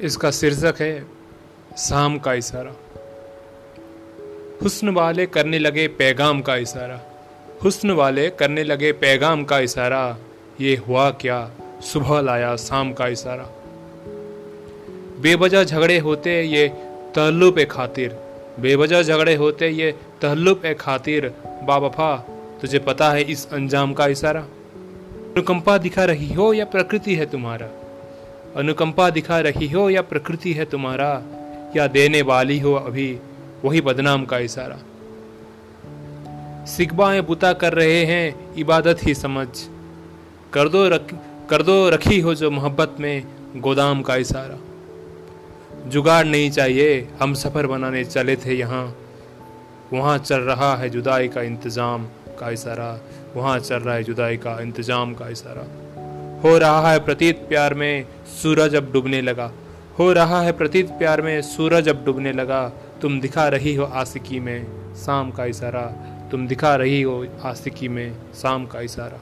इसका शीर्षक है, शाम का इशारा। हुस्न वाले करने लगे पैगाम का इशारा। हुस्न वाले करने लगे पैगाम का इशारा। ये हुआ क्या? सुबह लाया शाम का इशारा। बेवजह झगड़े होते ये तहल्लुप ए खातिर। बेवजह झगड़े होते ये तहल्लुप ए खातिर। बाबफा, तुझे पता है इस अंजाम का इशारा? अनुकंपा दिखा रही हो या प्रकृति है तुम्हारा? अनुकंपा दिखा रही हो या प्रकृति है तुम्हारा, या देने वाली हो अभी, वही बदनाम का इशारा। सिकबाएँ बुता कर रहे हैं, इबादत ही समझ। कर दो रख, कर दो रखी हो जो मोहब्बत में, गोदाम का इशारा। जुगाड़ नहीं चाहिए, हम सफ़र बनाने चले थे यहाँ। वहाँ चल रहा है जुदाई का इंतज़ाम का इशारा, वहाँ चल रहा है जुदाई का इंतज़ाम का इशारा। हो रहा है प्रतीत प्यार में सूरज अब डूबने लगा। हो रहा है प्रतीत प्यार में सूरज अब डूबने लगा। तुम दिखा रही हो आसिकी में शाम का इशारा। तुम दिखा रही हो आसिकी में शाम का इशारा।